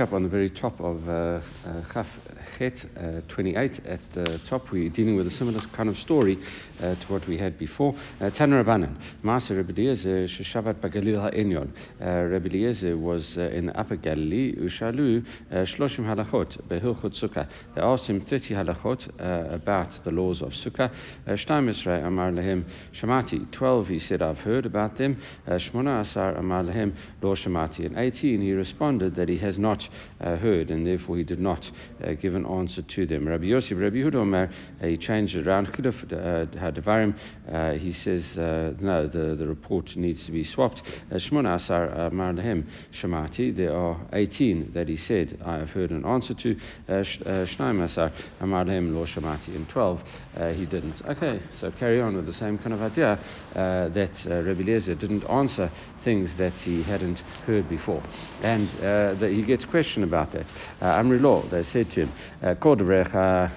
up on the very top of uh, uh, Chaf Chet uh, 28 at the top. We're dealing with a similar kind of story uh, to what we had before. Uh, Tan Rabbanan, Master Rebbe Eliezer, Sheshavat Bagalil Ha'enyon. Rebbe Eliezer was uh, in Upper Galilee, Ushalu, Shloshim Halachot, Behilchot Sukkah. They asked him 30 halachot about the laws of Sukkah. Shtaim Yisrael Amar Lehem Shamati. 12 he said, I've heard about them. Shmona Asar Amar Lehem Lo Shamati. And 18 he responded that he has not uh, heard, and therefore he did not uh, give an answer to them. Rabbi Yosef, Rabbi Yehuda uh, he changed around. Hadavarim, uh, he says, uh, no, the, the report needs to be swapped. Amar Shamati. There are 18 that he said, I have heard an answer to. Shnaim Amar Lo Shamati. And 12 he didn't. Okay, so carry on with the same kind of idea that Rabbi Eliezer didn't answer things that he hadn't heard before. And uh, that he gets questioned about that. Uh, Amri Law, they said to him, uh, uh,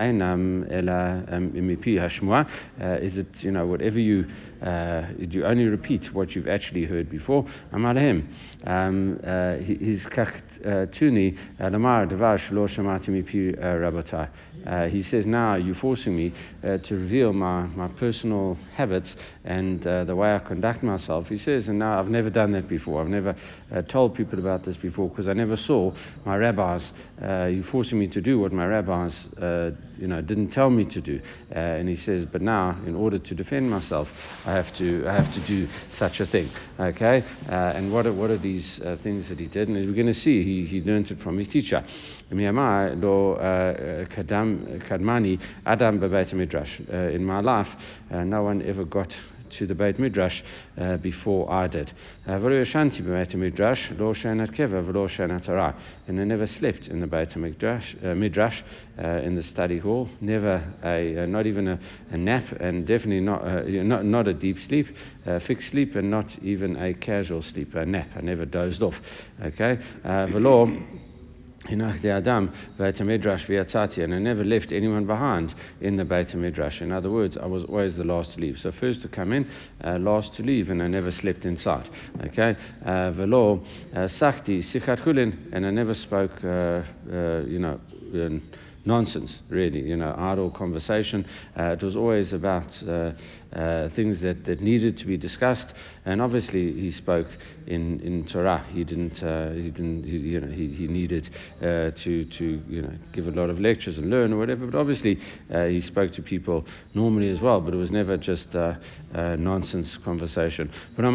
Einam Ela um, Imipi Hashmua, uh, is it, you know, whatever you, uh, you only repeat what you've actually heard before? Amalahim. Um, His Tuni Lamar Devar Shalo Shamati Mipi Rabotai. He says, now you're forcing me uh, to reveal my, my personal habits and uh, the way I conduct myself. He says, and now I've never done that before. I've never uh, told people about this before because I never saw my rabbis. you're forcing me to do what my rabbis, you know, didn't tell me to do. and he says, but now, in order to defend myself, I have to, I have to do such a thing. Okay? and what are, what are these things that he did? And as we're going to see, he, he learned it from his teacher. Adam bebeit midrash. In my life, no one ever got to the Beit Midrash uh, before I did. Shanti Beit Midrash, lo shenat keva, v'lo shenat And I never slept in the Beit Midrash, uh, Midrash uh, in the study hall. Never a, uh, not even a, a, nap, and definitely not uh, not, not a deep sleep, uh, fixed sleep, and not even a casual sleep, a nap. I never dozed off. Okay, v'lo Hinach de Adam Beit Midrash v'yatzati, and I never left anyone behind in the Beit Midrash. In other words, I was always the last to leave. So first to come in, uh, last to leave, and I never slept inside. Okay, uh, velo uh, sakti sichat chulin, and I never spoke, uh, uh, you know. nonsense, really, you know, idle conversation. Uh, it was always about uh, uh, things that, that needed to be discussed, and obviously he spoke in, in Torah. He didn't, uh, he didn't, he, you know, he, he needed uh, to, to, you know, give a lot of lectures and learn or whatever. But obviously uh, he spoke to people normally as well. But it was never just nonsense conversation. And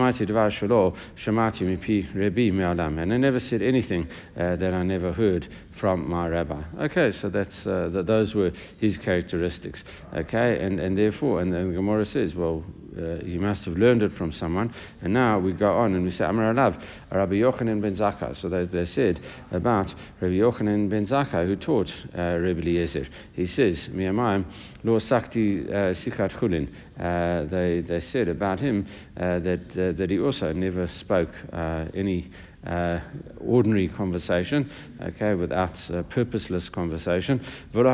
I never said anything that I never heard from my rabbi. Okay, so that's that those were his characteristics. Okay, and and therefore, and, and the Gemara says says, well, uh, he must have learned it from someone. And now we go on and we say, Amar Alav, Rabbi Yochanan ben Zakkai. So they, they said about Rabbi Yochanan ben Zakkai, who taught uh, Rabbi Eliezer. He says, Miyamayim, Lo Sakti uh, Sikat Chulin. Uh, they, they said about him uh, that, uh, that he also never spoke any uh, ordinary conversation, okay, without uh, purposeless conversation. And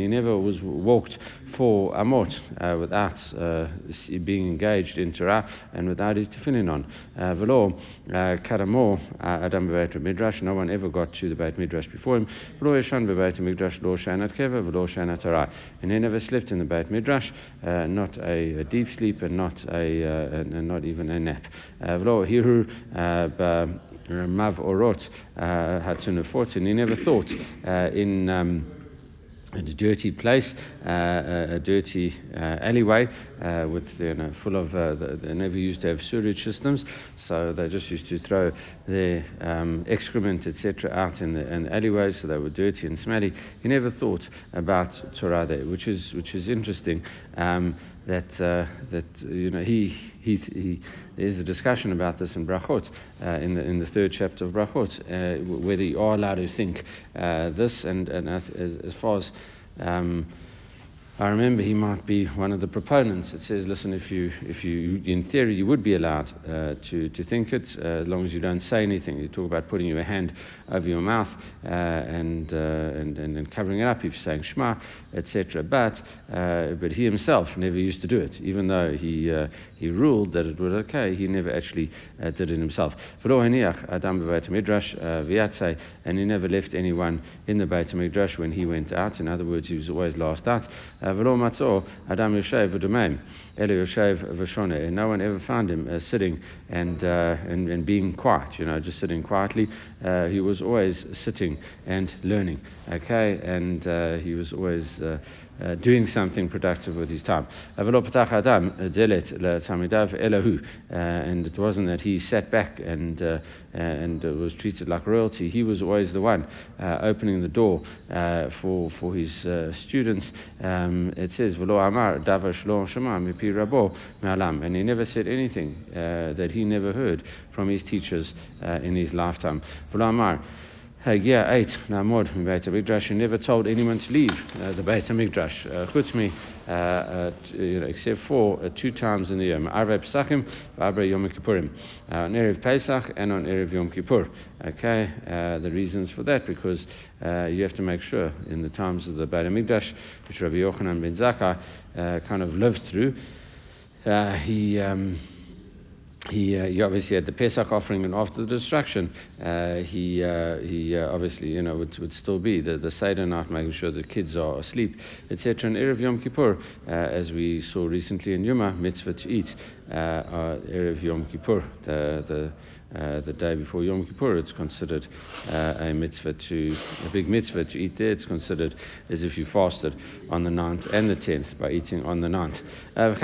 he never was walked for Amot uh, without uh, being engaged in Torah and without his tefillin on. Uh, Velo uh, Kadamo uh, Adam Beit Midrash. No one ever got to the Beit Midrash before him. Velo Yeshan Beit Midrash Lo Shanat Keva Velo Shanat Torah. And he never slept in the Beit Midrash, not a, a, deep sleep and not a and not even a nap. Velo Hiru. Mav Orot Hatsunufot, and he never thought in. Um, a dirty place, uh, a, a, dirty uh, alleyway uh, with you know full of uh, the, they never used to have sewage systems, so they just used to throw their um, excrement etc. out in the, in alleyways, so they were dirty and smelly. He never thought about Torah which is which is interesting. Um, that uh, that you know he, he he there's a discussion about this in Brachot uh, in the in the third chapter of Brachot uh, whether you are allowed to think uh, this and and as, as far as um, I remember he might be one of the proponents that says, listen, if you, if you, in theory, you would be allowed uh, to, to think it uh, as long as you don't say anything. You talk about putting your hand over your mouth uh, and, uh, and, and, and, covering it up if you're saying Shema, etc. But, uh, but he himself never used to do it, even though he, uh, he ruled that it was okay, he never actually did it himself. And he never left anyone in the Beit HaMikdash when he went out. In other words, he was always last out. V'lo matzo adam yoshev v'domeim. Eli yoshev v'shone. No one ever found him uh, sitting and, uh, and, and being quiet, you know, just sitting quietly. Uh, he was always sitting and learning, okay? And uh, he was always uh, uh, uh, doing something productive with his time. And it wasn't that he sat back and, uh, and was treated like royalty. He was always the one uh, opening the door uh, for, for his uh, students. Um, it says, and he never said anything uh, that he never heard from his teachers in his lifetime. Hagia 8, Namod, in Beit HaMikdash, he never told anyone to leave uh, the Beit HaMikdash, uh, uh, uh, you know, except for uh, two times in the year, Arve Pesachim, Arve Yom Kippurim, uh, on Erev Pesach and on Erev Yom Kippur. Okay, uh, the reasons for that, because you have to make sure in the times of the Beit HaMikdash, which Rabbi Yochanan ben Zakkai kind of lived through, he... Um, he, uh, he obviously had the Pesach offering, and after the destruction, uh, he, uh, he uh, obviously, you know, would, would still be the, the Seder night, making sure the kids are asleep, etc. And Erev Yom Kippur, uh, as we saw recently in Yuma, mitzvah to eat, uh, Erev Yom Kippur, the, the uh, the day before Yom Kippur, it's considered uh, a mitzvah to, a big mitzvah to eat there. It's considered as if you fasted on the 9th and the 10th by eating on the 9th. Uh,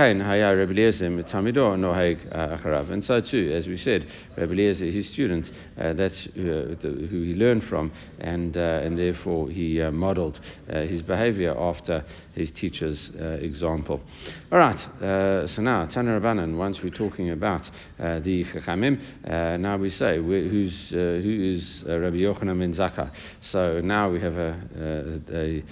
uh, and so too, as we said, Rabbi Eliezer, his student, uh, that's uh, the, who he learned from, and, and therefore he modeled his behavior after his teacher's example. All right, so now, Tana Once we're talking about the Chachamim, uh, now we say who's, uh, who is uh, Rabbi Yochanan ben Zakkai. So now we have a, a, a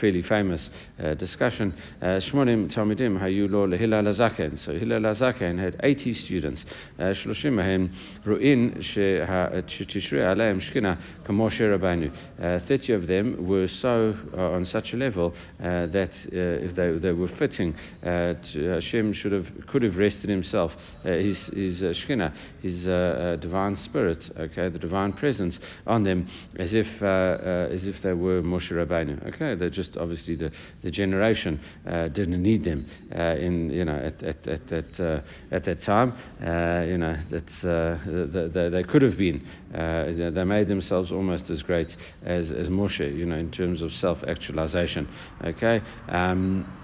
fairly famous uh, discussion. Uh, Shmonim Talmidim hayu lo hazaken. So Hillel hazaken had 80 students. Uh, Shloshim mahem ru'in shetishre uh, aleim shkina kamoshe Rabbeinu. Uh, 30 of them were so uh, on such a level that if they, they were fitting, Hashem should have could have rested himself, his his shkina, his divine spirit, okay, the divine presence on them, as if as if they were Moshe Rabbeinu. Okay, they just obviously the, the generation uh, didn't need them uh, in you know at at at that uh, at that time. You know that's uh, they, they could have been. they made themselves almost as great as as Moshe. You know in terms of self actualization. Okay. Um,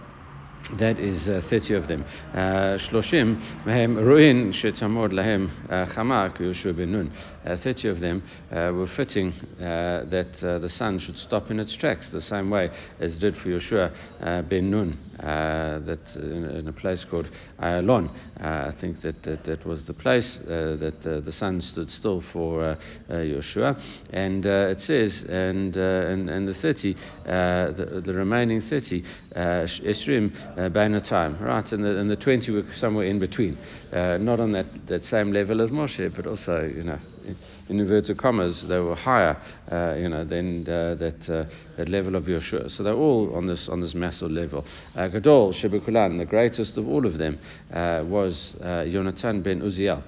that is uh, 30 of them. Shloshim mehem ruin shetamod lahem chama Yoshua ben Nun. 30 of them uh, were fitting uh, that uh, the sun should stop in its tracks, the same way as did for Yoshua ben Nun. Uh, that in, a place called Ayalon. Uh, I think that, that that was the place uh, that the sun stood still for Yoshua. And it says, and, and, and the 30, the, the remaining 30, Esrim Uh, time, right? And the, and the 20 were somewhere in between. Uh, not on that, that same level as Moshe, but also, you know, in inverted commas, they were higher, uh, you know, than uh, that, uh, that level of Yoshua. So they're all on this on this massive level. Uh, Gadol Shebekulan, the greatest of all of them, uh, was uh, Yonatan ben Uziel.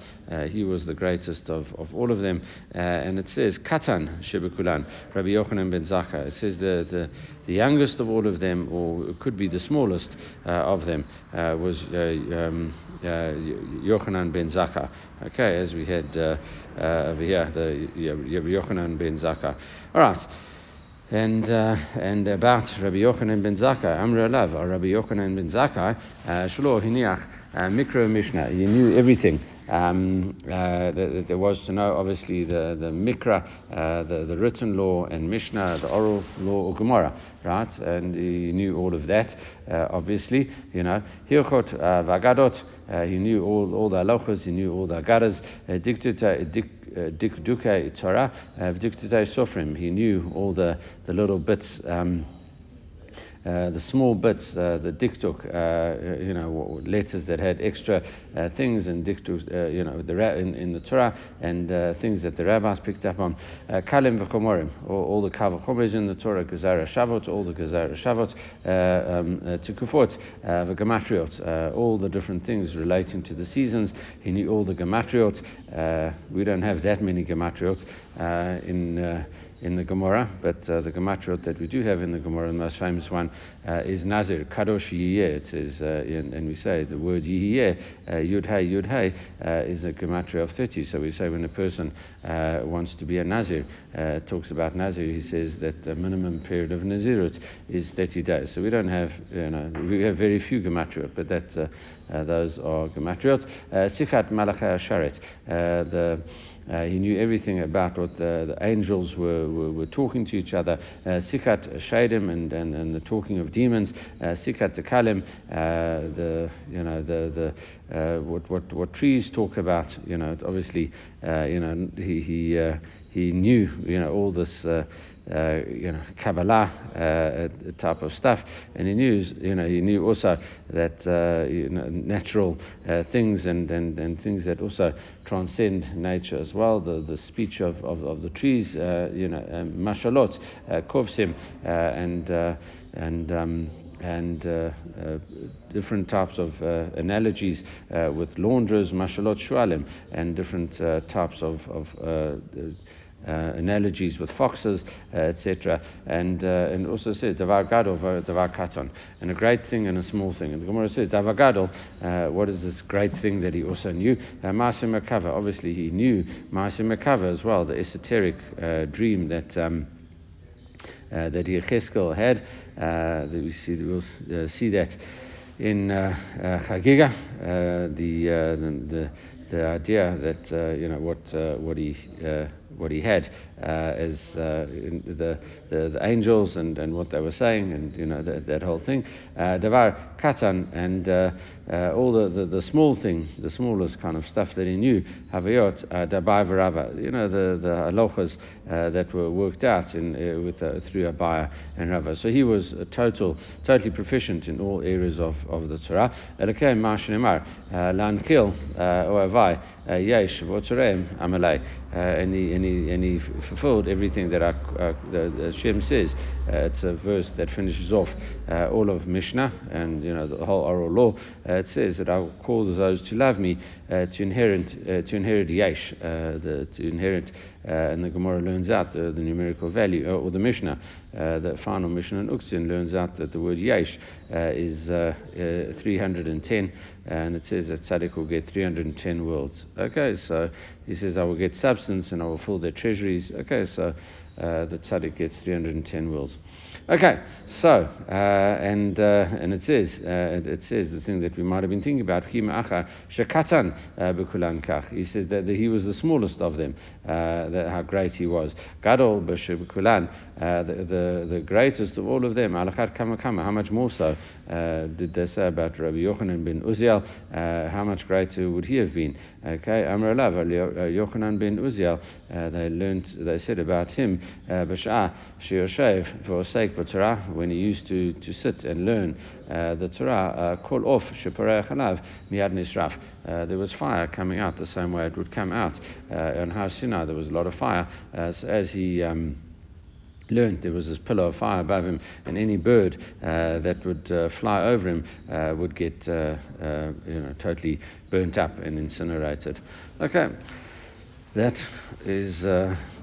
he was the greatest of, of all of them. and it says Katan Shebekulan, Rabbi Yochanan ben Zakkai. It says the, the, the youngest of all of them, or it could be the smallest of them, was um, Yochanan ben Zakkai. Okay, as we had over here the Yochanan ben Zakkai. All right. And, uh, and about Rabbi Yochanan ben Zakkai, Amr Alav, or Rabbi Yochanan ben Zakkai, uh, Shlo Hiniach, uh, Mikra Mishnah, he knew everything. Um, uh, that, there was to know, obviously, the, the Mikra, uh, the, the written law, and Mishnah, the oral law, or Gemara, right? And he knew all of that, uh, obviously, you know. Hilchot uh, Vagadot, uh, he knew all, all the halachas, he knew all the agadas, uh, Dikduke Torah, Dikduke Sofrim, he knew all the, the little bits. Um, the small bits, the dikduk, you know, letters that had extra uh, things and dikduk, uh, you know, the, in, in the Torah and uh, things that the rabbis picked up on. Kalim v'chomorim, all, the kavachomers in the Torah, Gezerah Shavot, all the Gezerah Shavot, um, Tukufot, the all the different things relating to the seasons. He knew all the Gematriot. we don't have that many Gematriot in in the Gemara, but uh, the Gematrot that we do have in the Gemara, the most famous one, uh, is Nazir, Kadosh Yiyeh. It says, uh, in, and we say the word Yiyeh, uh, Yud Hey, Yud Hey, uh, is a Gematria of 30. So we say when a person uh, wants to be a Nazir, talks about Nazir, he says that the minimum period of Nazirut is 30 days. So we don't have, you know, we have very few Gematriot, but that, those are Gematriot. Sichat Malachah Sharet, the uh, he knew everything about what the, the angels were, were, were, talking to each other. Uh, Sikat Shadim and, and, and the talking of demons. Uh, Sikat uh, the, you know, the, the, uh, what, what, what trees talk about. You know, obviously, you know, he, he, he knew, you know, all this uh, you know, Kabbalah uh, type of stuff. And he knew, you know, he knew also that uh, you know, natural uh, things and, and, and things that also transcend nature as well. The, the speech of, of, of the trees, uh, you know, um, mashalot, uh, kovsim, and, and um, and uh, uh, different types of uh, analogies with laundrers, mashalot shualim, and different types of, of uh, analogies with foxes, uh, etc. And, uh, and also says, Davar Gadol, Davar Katon. And a great thing and a small thing. And the Gemara says, Davar Gadol, uh, what is this great thing that he also knew? Uh, Maasim Merkava, obviously he knew Maasim Merkava as well, the esoteric uh, dream that. Um, uh, that Yechezkel had, uh, that we see, we'll see that in uh, Chagiga, the, the, the idea that you know what what he what he had uh, as uh, the, the, the angels and, and what they were saying and you know that, that whole thing. Uh, Davar katan and uh, uh, all the, the, the, small thing, the smallest kind of stuff that he knew. Havayot uh, dabai v'rava. You know the the halachas that were worked out in with through Abaye and Rava. So he was a total, totally proficient in all areas of, of the Torah. Elokei Mashnimar lankil oavai yesh v'otzereim amalei. And he and he and he fulfilled everything that our, uh, the, the Shem says. Uh, it's a verse that finishes off uh, all of Mishnah and you know the whole oral law. Uh, it says that I will call those to love me uh, to inherit to inherit yesh, the, to inherit. Uh, and the Gemara learns out the, numerical value, uh, or the Mishnah, uh, the final Mishnah in Uktzin learns out that the word yesh is 310 and it says that tzaddik will get 310 worlds. Okay, so he says, I will get substance and I will fill their treasuries. Okay, so uh, the tzaddik gets 310 worlds. Okay, so uh, and uh, and it says uh, it says the thing that we might have been thinking about. Uh, He said that he was the smallest of them. Uh, that how great he was. Gadol b'shebekulan, uh, the, the greatest of all of them. Kama. How much more so did they say about Rabbi Yochanan ben Uziel? how much greater would he have been? Okay, Amr Alav, Yochanan ben Uziel. they learned. They said about him, Bashah shioshev for sake Sheikh Torah, when he used to, to sit and learn uh, the Torah, call uh, off Sheparei Chalav Miad Nisraf. Uh, there was fire coming out the same way it would come out. Uh, on Har Sinai, there was a lot of fire. As, as he um, learned there was this pillar of fire above him, and any bird uh, that would uh, fly over him uh, would get you know, totally burnt up and incinerated. Okay that is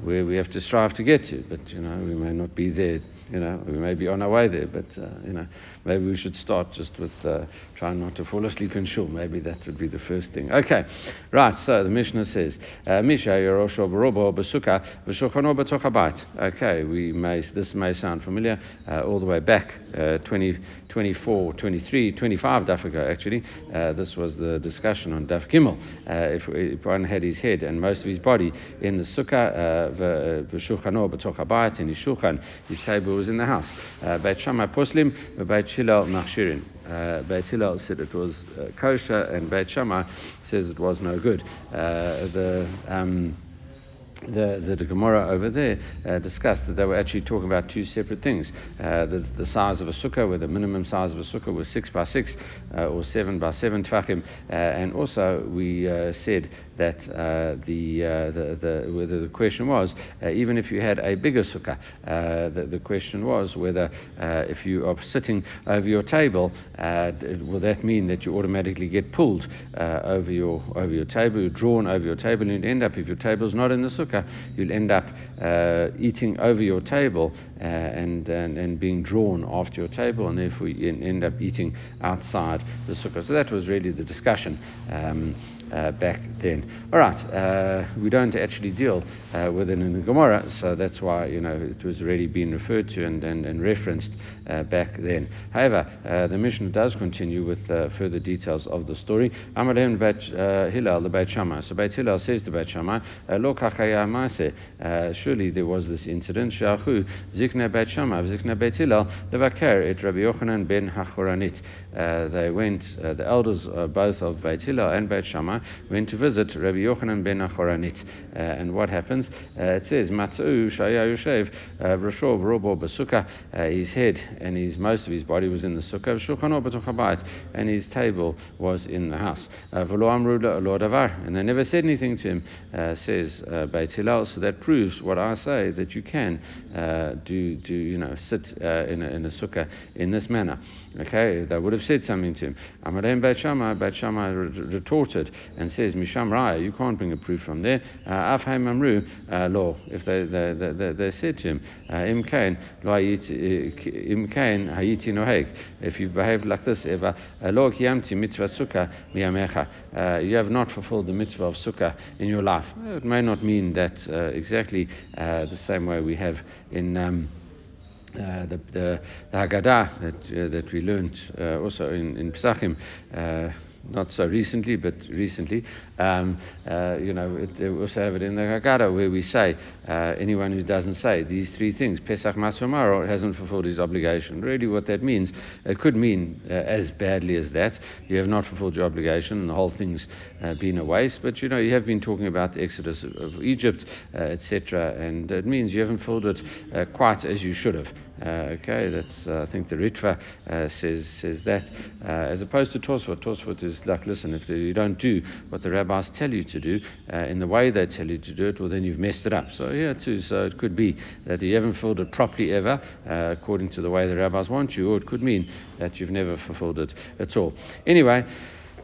where we have to strive to get to. But you know, we may not be there. You know, we may be on our way there, but uh, you know, maybe we should start just with uh, trying not to fall asleep in shul. Maybe that would be the first thing. Okay, right. So the Mishnah says, uh, Misha Yerosho Barobo Basuka V'Shochano B'Tochabayit. Okay, we may this may sound familiar uh, all the way back uh, 20, 24, 23, 25 daf ago actually. Uh, this was the discussion on daf Gimel. if, if one had his head and most of his body in the sukkah V'Shochano B'Tochabayit in his shulchan, his table was in the house. Beit Shammai Poslim, Beit Hillel Machshirin. Uh, Beit Hillel said it was uh, kosher, and Beit Shammai says it was no good. Uh, the um, the, the, the Gemara over there uh, discussed that they were actually talking about two separate things. Uh, the, the size of a sukkah, where the minimum size of a sukkah was six by six uh, or seven by seven tvachim, uh, and also we uh, said that uh, the, the, the, whether the question was even if you had a bigger sukkah, the, the question was whether if you are sitting over your table, will that mean that you automatically get pulled over your over your table, drawn over your table, and you end up if your table is not in the sukkah you'll end up uh, eating over your table uh, and, and, and being drawn after your table, and therefore you end up eating outside the sukkah. So that was really the discussion. Um, uh, back then. All right, uh, we don't actually deal uh, with it in the Gemara, so that's why you know it was already being referred to and, and, and referenced uh, back then. However, uh, the Mishnah does continue with uh, further details of the story. Amalem Bet Hillel, the Beit Shammai. So Beit Hillel says to Beit Shammai, Lo surely there was this incident. Shachu Zikna Beit Shammai, Zikna Beit Hillel, Levaker et Rabbi Yochanan ben Hachoranit. They went, the elders both of Beit Hillel and Beit Shammai went to visit Rabbi Yochanan ben Achoranit. Uh, and what happens? Uh, it says, Matzu Shaya Yoshev, uh, Rashov Robo Basuka, his head and his most of his body was in the sukkah, Shulchano Batuchabayit, and his table was in the house. Davar, and they never said anything to him, says Beit Hillel. So that proves what I say that you can do, do you know, sit in, a, in a sukkah in this manner. Okay, they would have said something to him. Amarem Beit Shammai, Beit Shammai retorted and says, Misham Raya, you can't bring a proof from there. Uh, Afhaim Amru, uh, law. If they, they, they, they said to him, uh, Im Kain, Im Kain Hayiti Nohek, if you've behaved like this ever, Lo Kiyamti Mitzvah Sukkah Miyamecha, you have not fulfilled the mitzvah of Sukkah in your life. It may not mean that exactly the same way we have in. Um, uh, the, the, the Haggadah that, uh, that we learned uh, also in, in Pesachim uh, not so recently, but recently, um, uh, you know, it, it also have it in the Haggadah where we say uh, anyone who doesn't say these three things, Pesach Masomaro, hasn't fulfilled his obligation. Really, what that means, it could mean uh, as badly as that. You have not fulfilled your obligation, and the whole thing's uh, been a waste. But you know, you have been talking about the exodus of, of Egypt, uh, etc., and it means you haven't fulfilled it uh, quite as you should have. Uh, okay, that's uh, I think the Ritva uh, says says that, as opposed to Tosfot. Tosfot is like, listen, if you don't do what the rabbis tell you to do in the way they tell you to do it, well then you've messed it up. So here too, so it could be that you haven't fulfilled it properly ever, according to the way the rabbis want you, or it could mean that you've never fulfilled it at all. Anyway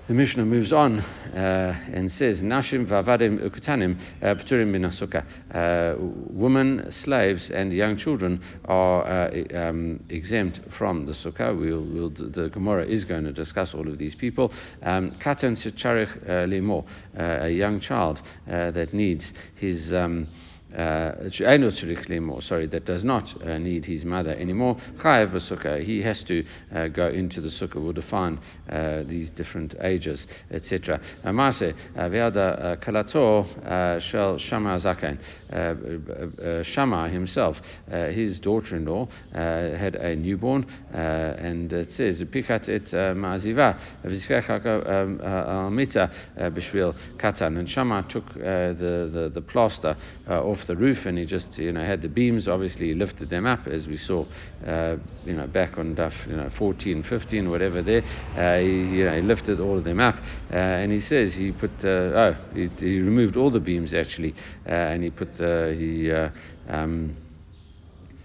the Mishnah moves on uh, and says, Nashim vavadim ukutanim uh, pturim minasuka. Uh, women, slaves, and young children are uh, um, exempt from the sukkah. We'll, we'll, the Gemara is going to discuss all of these people. Um, Katan sicharich limo, a young child that needs his. Um, uh, sorry, that does not uh, need his mother anymore. Chayav b'sukkah, he has to uh, go into the sukkah. We'll define uh, these different ages, etc. Uh, Mase uh, ve'ada uh, kalato shel Shama zaken. Shama himself, his daughter-in-law, had a newborn, and it says pikat et ma'aziva um, almita b'shvil katan. And Shama took the, the the plaster off the roof and he just you know had the beams. Obviously he lifted them up as we saw uh, you know back on daf you know 14 15 whatever there. Uh, he, you know, he lifted all of them up. Uh, and he says he put uh, oh he, he, removed all the beams actually. Uh, and he put the he uh, um,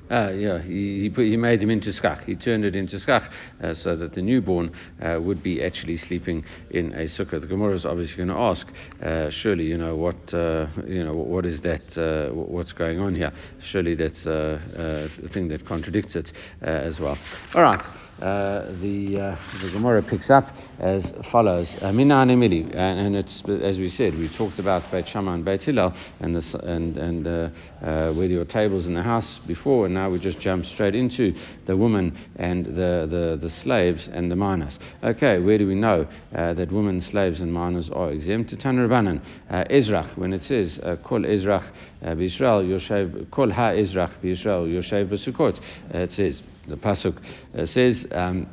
uh, yeah, he, he, put, he, made him into skach. He turned it into skach uh, so that the newborn uh, would be actually sleeping in a sukkah. The Gemara is obviously going to ask, uh, surely, you know, what, uh, you know, what is that, uh, what's going on here? Surely that's a thing that contradicts it as well. All right. Uh, the, uh, the Gemara picks up as follows: uh, Mina Emili, and it's as we said, we talked about Beit Shammai and Beit Hillel and this, and and uh, uh, where your tables in the house before, and now we just jump straight into the woman and the, the, the slaves and the minors. Okay, where do we know that women, slaves, and minors are exempt? Tan Rabbanan, Ezrach, when it says Kol Ezrach B'Yisrael Yoshev Kol Ha Ezrach B'Yisrael Yoshev B'Sukkot, it says the pasuk uh, says um,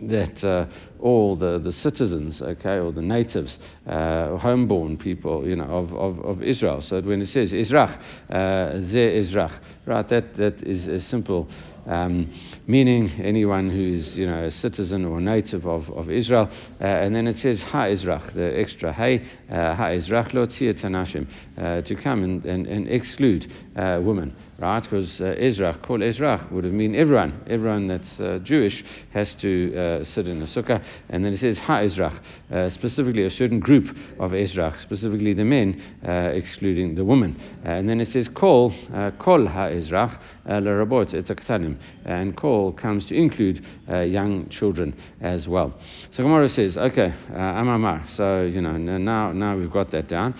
that uh, all the, the citizens, okay, or the natives, uh, homeborn people, you know, of, of, of Israel. So when it says Israch, uh, Ze Israch, right, that, that is a simple um, meaning anyone who is you know a citizen or native of, of Israel. Uh, and then it says Ha Israch, the extra Hey, uh, Ha Israch lo tanashim, uh, to come and, and, and exclude uh, women right? Because uh, Ezra, called Ezra, would have mean everyone. Everyone that's uh, Jewish has to sit in a sukkah. And then it says Ha Ezra, uh, specifically a certain group of Ezra, specifically the men, excluding the women. And then it says Kol, Kol Ha Ezra, Uh, Larabot, it's a And Kol comes to include uh, young children as well. So Gemara says, okay, uh, Amamar. So, you know, now, now we've got that down.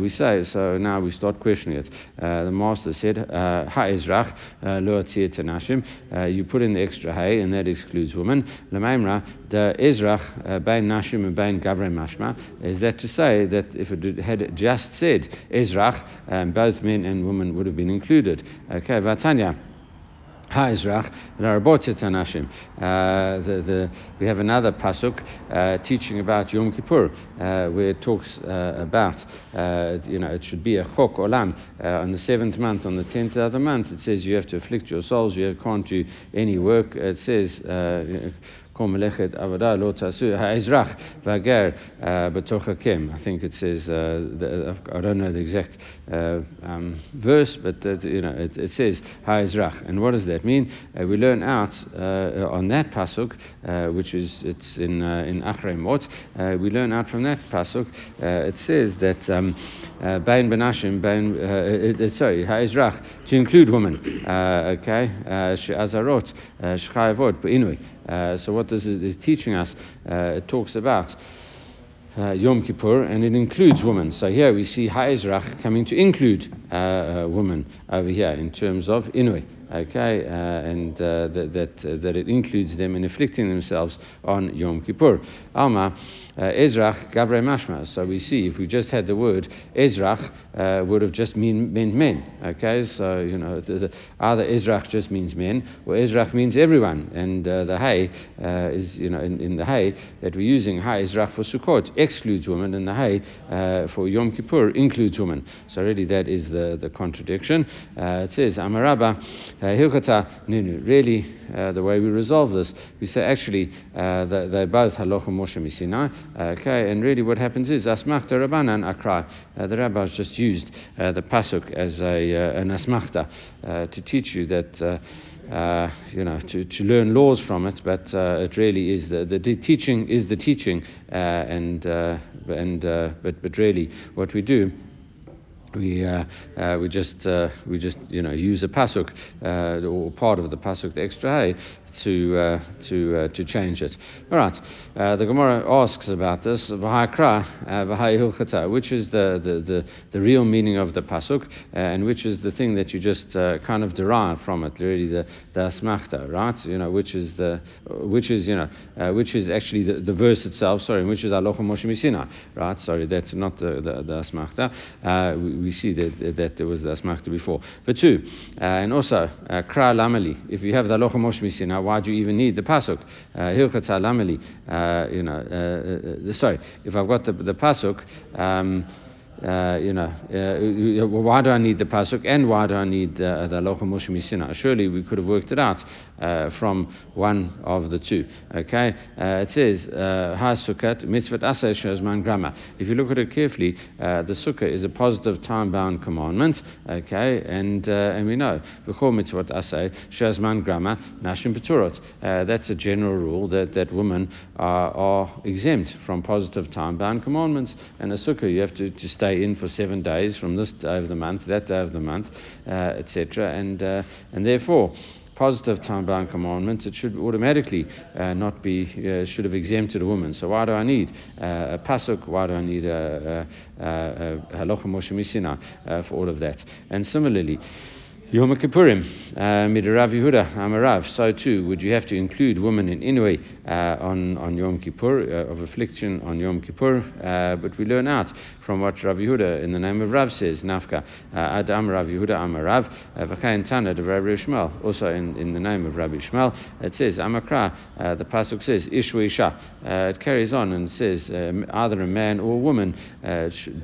we say, so now we start questioning it. the master said, ha'ezrach tanashim. You put in the extra hay, and that excludes women. Lemaimra the ezrach bein nashim bein gavrei mashma. Is that to say that if it had just said ezrach, um, both men and women would have been included? Okay, vatanya. Ha'ezrach, Larabotet Anashim. Uh, the, the, we have another pasuk uh, teaching about Yom Kippur, uh, where it talks uh, about, uh, you know, it should be a chok olam. Uh, on the seventh month, on the tenth of the month, it says you have to afflict your souls, you can't do any work. It says, Avada Lo Tasu Ha'ezrach Vager uh, I think it says, uh, the, I don't know the exact uh, um, verse, but uh, you know, it, it says Ha'ezrach. And what does that mean? Uh, we learn out uh, on that Pasuk, which is, it's in, uh, in Achre we learn out from that Pasuk, it says that um, Bain Benashim, Bain, sorry, Ha'ezrach, to include women, okay, She'azarot, Shchayavot, Be'inui. Uh, so what this is, is teaching us, uh, it talks about uh, Yom Kippur, and it includes women. So here we see Ha'ezrach coming to include uh, uh, women over here in terms of Inui. Okay, uh, and uh, that that, uh, that it includes them in afflicting themselves on Yom Kippur. Alma uh, Ezrach Gavrei Mashma. So we see if we just had the word Ezrach uh, would have just mean, meant men. Okay, so you know the, the, either Ezrach just means men or Ezrach means everyone. And the Hay is you know in, in the Hay that we're using Hay Ezrach for Sukkot excludes women, and the Hay for Yom Kippur includes women. So really that is the the contradiction. it says Amarabba. Uh, Hilchata Nunu. Really, uh, the way we resolve this, we say actually uh, they're both halacha Moshe Misinai. Okay, and really what happens is asmachta Rabbanan akra. The rabbis just used the pasuk as a an asmachta to teach you that. Uh, you know, to, to learn laws from it, but uh, it really is the, the, the, teaching is the teaching, uh, and and but but really what we do we uh, uh, we just uh, we just you know use a pasuk or part of the pasuk the extra hay to uh, to uh, to change it. All right. the Gemara asks about this which is the, the, the, the real meaning of the pasuk and which is the thing that you just kind of derive from it. Really, the the asmachta, right? You know, which is the which is you know which is actually the, the verse itself. Sorry, which is aloha moshe misina, right? Sorry, that's not the the, the asmachta. We, we see that, that there was the asmachta before. But two, uh, and also, uh, kra lamali. If you have the alocha mosh now why do you even need the pasuk? Uh, hilkata lamali. You know, sorry, if I've got the, the pasuk, um, uh, you know, uh, why do I need the pasuk and why do I need uh, the aloha moshe misina? Surely we could have worked it out uh, from one of the two. Okay, uh, it says uh, ha sukkot mitzvot asay shazman grama. If you look at it carefully, the sukkah is a positive time-bound commandment. Okay, and and we know before mitzvot asay shazman grama nashim peturot. That's a general rule that that women are, are exempt from positive time-bound commandments. And a sukkah you have to, to stay stay in for seven days from this day of the month, that day of the month, uh, etc. And, uh, and therefore, positive time-bound commandments, it should automatically uh, not be, uh, should have exempted a woman. So why do I need uh, a pasuk? Why do I need a halacha misina for all of that? And similarly, Yom Kippurim, uh, Mid Rav Yehuda Amarav. So too, would you have to include women in Inui uh, on, on Yom Kippur, uh, of affliction on Yom Kippur? Uh, but we learn out from what Rav Yehuda in the name of Rav says, Nafka, uh, Adam Rav Yehuda Amarav, uh, V'chayin Tana de Rabbi Ishmael. Also in, in the name of Rabbi Ishmael, it says, Amakra, the Pasuk says, Ishwa Isha. it carries on and says, either a man or a woman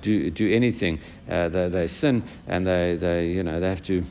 do, do anything, they, they sin and they, they, you know, they have to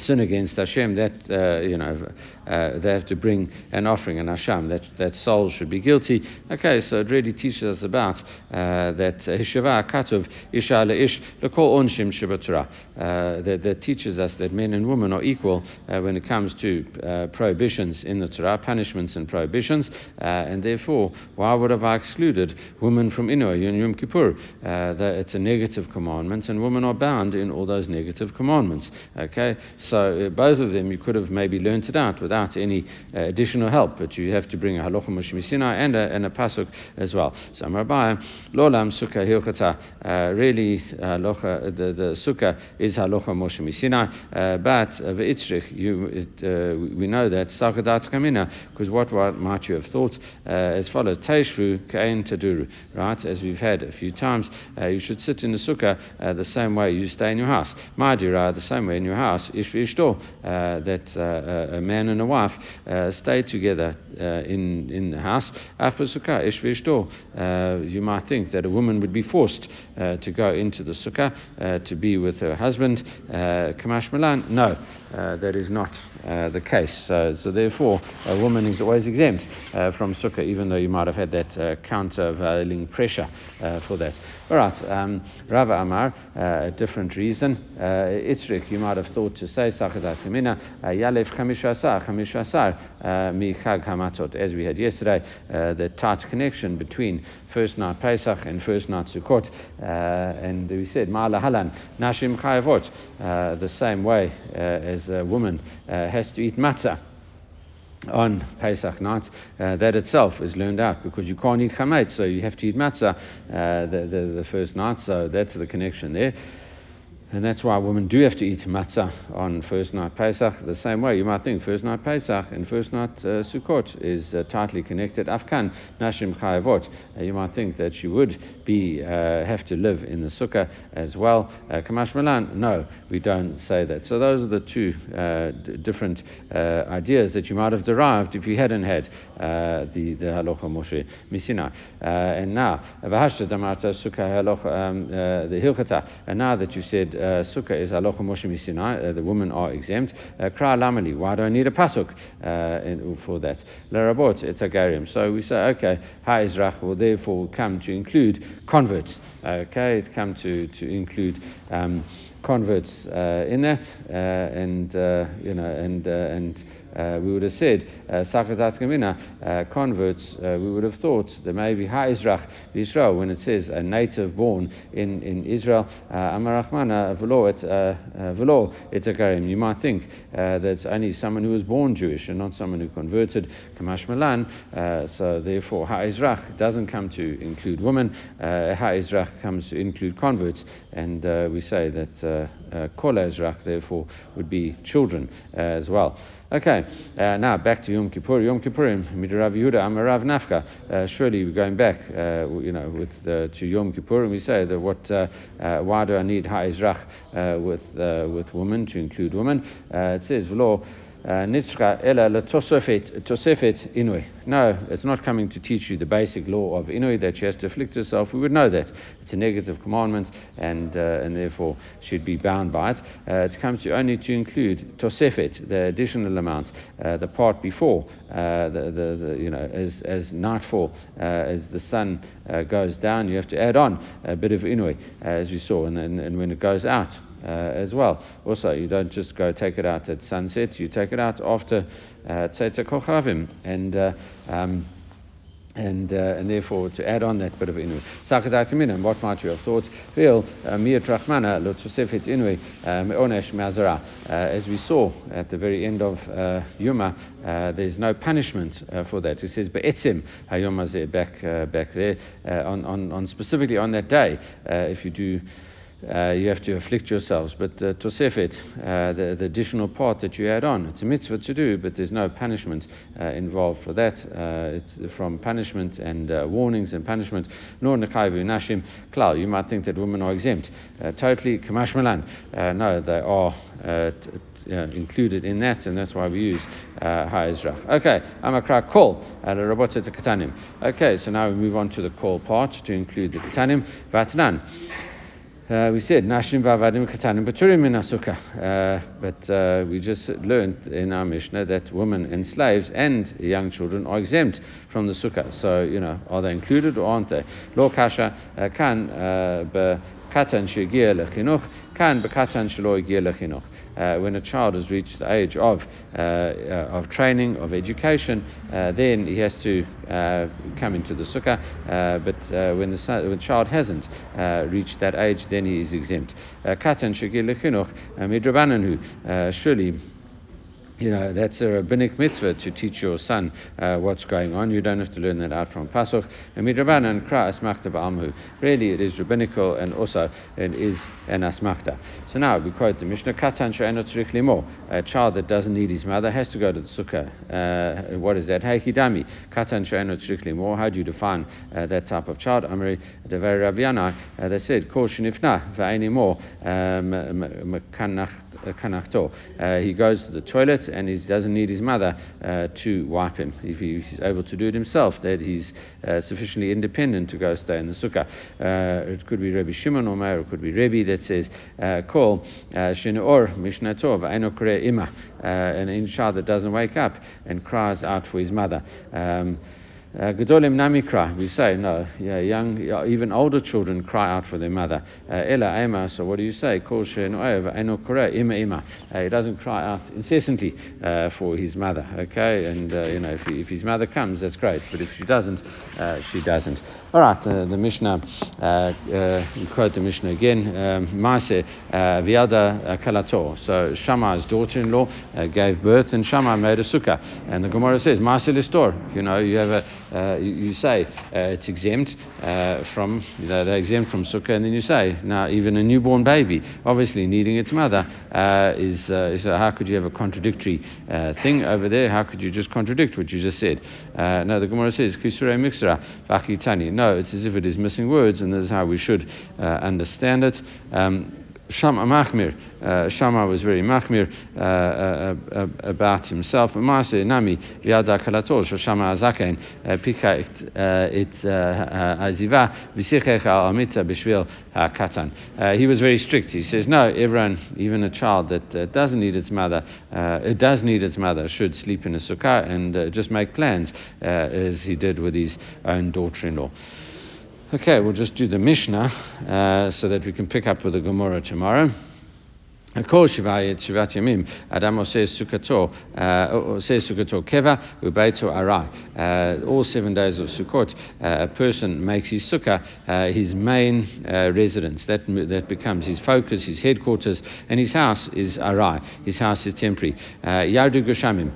sin against Hashem, that uh, you know uh, they have to bring an offering, an asham. That that soul should be guilty. Okay, so it really teaches us about uh, that hishava katov isha leish lekol onshim shabatura. Uh, that, that teaches us that men and women are equal uh, when it comes to uh, prohibitions in the Torah, punishments and prohibitions, and therefore, why would have I excluded women from Inu Yom Yom Kippur? it's a negative commandment, and women are bound in all those negative commandments. Okay. So uh, both of them you could have maybe learnt it out without any uh, additional help, but you have to bring a halacha Moshe and a, and a pasuk as well. So Rabbi, lolam sukkah hilchata. Uh, really, halacha, the, the sukkah is halacha Moshe Sinai, but v'itzrich, you it, we know that sakadat kamina because what, what might you have thought as follows: teishru kain taduru. Right, as we've had a few times, you should sit in the sukkah the same way you stay in your house. Madira, the same way in your house. Ishvi ishto, uh, that uh, uh, a man and a wife uh, stay together uh, in, in the house. After sukkah, ish uh, you might think that a woman would be forced to go into the sukkah to be with her husband. Kamash Milan, no, that is not the case. so therefore, a woman is always exempt from sukkah, even though you might have had that countervailing pressure for that. All right, um, Rava Amar, uh, a different reason. Uh, Itzrik, you might have thought to say Sachadat Kamina, uh, Yalef Kamishasar, Kamishasar, uh, Mi Chag Hamatot, as we had yesterday, uh, the tight connection between first night Pesach and first night Sukkot. Uh, and we said, Ma'ala Halan, Nashim Chayavot, the same way as a woman has to eat matzah on Pesach night, uh, that itself is learned out because you can't eat chametz, so you have to eat matzah uh, the, the, the, first night, so that's the connection there. And that's why women do have to eat matzah on first night Pesach. The same way, you might think first night Pesach and first night uh, Sukkot is uh, tightly connected. Afkan Nashim Chayavot. Uh, you might think that she would be uh, have to live in the sukkah as well. Uh, Kamash Milan, no, we don't say that. So those are the two uh, d- different ideas that you might have derived if you hadn't had the the halacha Moshe Misina. and now, Vahasha Damarta Sukkah um, the Hilchata. And now that you said sukkah is halacha Moshe Misinai, uh, the women are exempt. Uh, Kra lamali, why do I need a pasuk uh, for that? Larabot, it's a garium. So we say, okay, ha'izrach will therefore come to include converts. Okay, it come to, to include um, converts in that, and you know, and and uh, we would have said, uh, uh, converts, uh, we would have thought that maybe Ha'izrach Israel, when it says a native born in, in Israel, uh, Amarachmana Velo, it's a Karim. You might think that it's only someone who was born Jewish and not someone who converted, Kamash Malan. So therefore, Ha'izrach doesn't come to include women, Ha'izrach comes to include converts. And we say that Kol Ezrach, therefore, would be children as well. Okay, uh, now back to Yom Kippur. Yom Kippurim, Midrav Yehuda, Amarav Nafka. Uh, surely we're going back, uh, you know, with uh, to Yom Kippur, and we say that what, uh, uh, why do I need Ha'izrach with with women to include women? it says, "V'lo." Nitzcha ela tosefet inui. No, it's not coming to teach you the basic law of inui that she has to afflict herself. We would know that it's a negative commandment, and uh, and therefore should be bound by it. Uh, it comes to only to include tosefet, the additional amount, uh, the part before uh, the, the, the, you know as as nightfall, uh, as the sun uh, goes down, you have to add on a bit of inui, as we saw, and, and, and when it goes out uh, as well. Also, you don't just go take it out at sunset, you take it out after uh, Tzeitzah Kochavim. And uh, um, and, uh, and therefore to add on that bit of inu. Minam, what might you have thought? Feel uh, miyat rachmana lo tosefet inui onesh mazara. As we saw at the very end of uh, Yuma, uh, there's no punishment uh, for that. It says be'etzim hayom back uh, back there on, on, on specifically on that day if you do uh, you have to afflict yourselves. But uh, Tosefet, uh, the, the, additional part that you add on, it's a mitzvah to do, but there's no punishment uh, involved for that. Uh, it's from punishment and uh, warnings and punishment. Nor nekayvu nashim klal. You might think that women are exempt. totally kamash malan. no, they are. T- uh, included in that, and that's why we use uh, Ha'ezrach. Okay, Amakra a robota to Katanim. Okay, so now we move on to the call part to include the Katanim. Vatnan. Uh, we said Nashim Vavadim Katanim Baturim in Asuka, uh, but uh, we just learned in our Mishnah that women and slaves and young children are exempt from the Sukkah. So, you know, are they included or aren't they? Lo Kasha Kan uh, Katan Shegia Lechinuch, Kan Bekatan Shelo Egia Lechinuch uh, when a child has reached the age of, uh, uh of training, of education, uh, then he has to uh, come into the sukkah. but when the, son, when the child hasn't reached that age, then he is exempt. Midrabananu. Surely you know, that's a rabbinic mitzvah to teach your son uh, what's going on. You don't have to learn that out from Pasuk. And midrabanan kra asmachta ba'amhu. Really, it is rabbinical and also it is an asmachta. So now we quote the Mishnah, katan she'enot limo. A child that doesn't need his mother has to go to the sukkah. Uh, what is that? Heikidami. Katan she'enot limo. How do you define uh, that type of child? Amri devar Raviana. Uh, they said, kol shenifna va'eni mo um, kanachto. Uh, he goes to the toilet and he doesn't need his mother uh, to wipe him. If he's able to do it himself, that he's uh, sufficiently independent to go stay in the sukkah. Uh, it could be Rabbi Shimon or Meir, it could be Rebbe that says, uh, call uh, Shinor Mishnah Tov, Ima, an insha that doesn't wake up and cries out for his mother. Um, Gedolim namikra, we say, no, yeah, young, even older children cry out for their mother. Uh, Ela ema, so what do you say? Kol ima ima. Uh, he doesn't cry out incessantly uh, for his mother, okay? And, uh, you know, if, he, if, his mother comes, that's great, but if she doesn't, uh, she doesn't. All right, uh, the Mishnah, uh, quote the Mishnah again. Um, Maase Viada Kalato. So Shammai's daughter-in-law gave birth, and Shammai made a sukkah. And the Gemara says, Maase Listor. You know, you have a, uh, you, you, say it's exempt from, you know, they're exempt from sukkah, and then you say, now even a newborn baby, obviously needing its mother, is, is how could you have a contradictory thing over there? How could you just contradict what you just said? no, the Gemara says, Kisure Mixra, Vakitani. No, it's as if it is missing words, and this is how we should uh, understand it. Um, Shammai Machmir, uh, Shammai was very Machmir uh, uh, uh about himself. Maase Nami Viada Kalator Shammai Azaken uh, Pika uh, it uh, Aziva Visichech Al Amitza Bishvil Katan. He was very strict. He says, no, everyone, even a child that doesn't need its mother, it does need its mother, should sleep in a sukkah and just make plans as he did with his own daughter-in-law. Okay, we'll just do the Mishnah uh, so that we can pick up with the Gemara tomorrow. כל שבעת ימים אדם עושה סוכתו, עושה סוכתו קבע וביתו ארעי. All seven days of Sukkot, uh, a person makes his sukkah uh, his main uh, residence. That, that becomes his focus, his headquarters, and his house is arai. His house is temporary. Yardu Goshamim,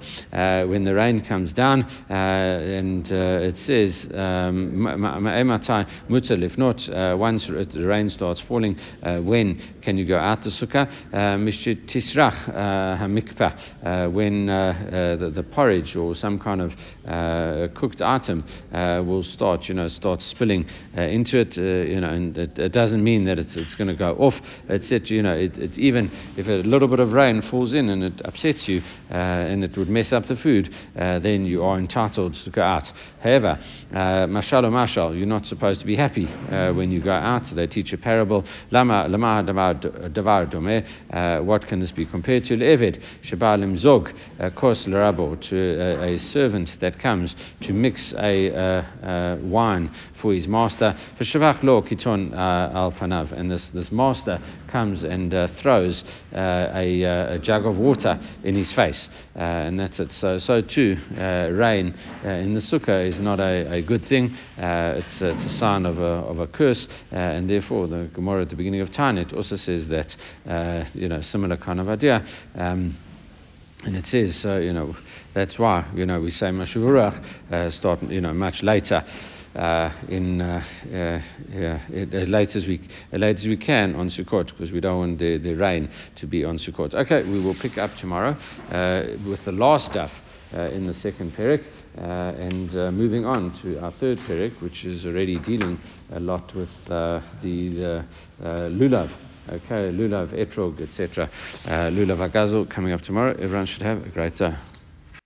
when the rain comes down, and it says, Ma'ematai mutar lifnot, once the rain starts falling, when can you go out the sukkah? Uh, Mr. Tisrach Hamikpa, uh, uh, when uh, the, the, porridge or some kind of uh, cooked item uh, will start, you know, start spilling into it, you know, and it, it, doesn't mean that it's, it's going to go off. It, you know, it, it, even if a little bit of rain falls in and it upsets you and it would mess up the food, then you are entitled to go out. However, mashal mashal, you're not supposed to be happy when you go out. They teach a parable. Lama lama davar domeh. Uh, what can this be compared to? Le'eved, shabalim zog, kos l'rabo, to a, servant that comes to mix a uh, wine for his master. For shavach lo kiton uh, al panav, and this, this master comes and uh, throws uh, a, a, jug of water in his face, and that's it. So, so too, rain in the sukkah is not a, a good thing. it's, it's a sign of a, of a curse, and therefore the Gemara at the beginning of Taanit also says that you know, similar kind of idea. Um, and it says, uh, you know, that's why, you know, we say Mashuvurach, uh, start, you know, much later. uh, in uh, uh, yeah, as late as we as late as we can on Sukkot because we don't want the, the rain to be on Sukkot. Okay, we will pick up tomorrow uh, with the last stuff in the second parak. And moving on to our third parak, which is already dealing a lot with the, the lulav, okay, lulav, etrog, etc. Uh, lulav Hagazul coming up tomorrow. Everyone should have a great day.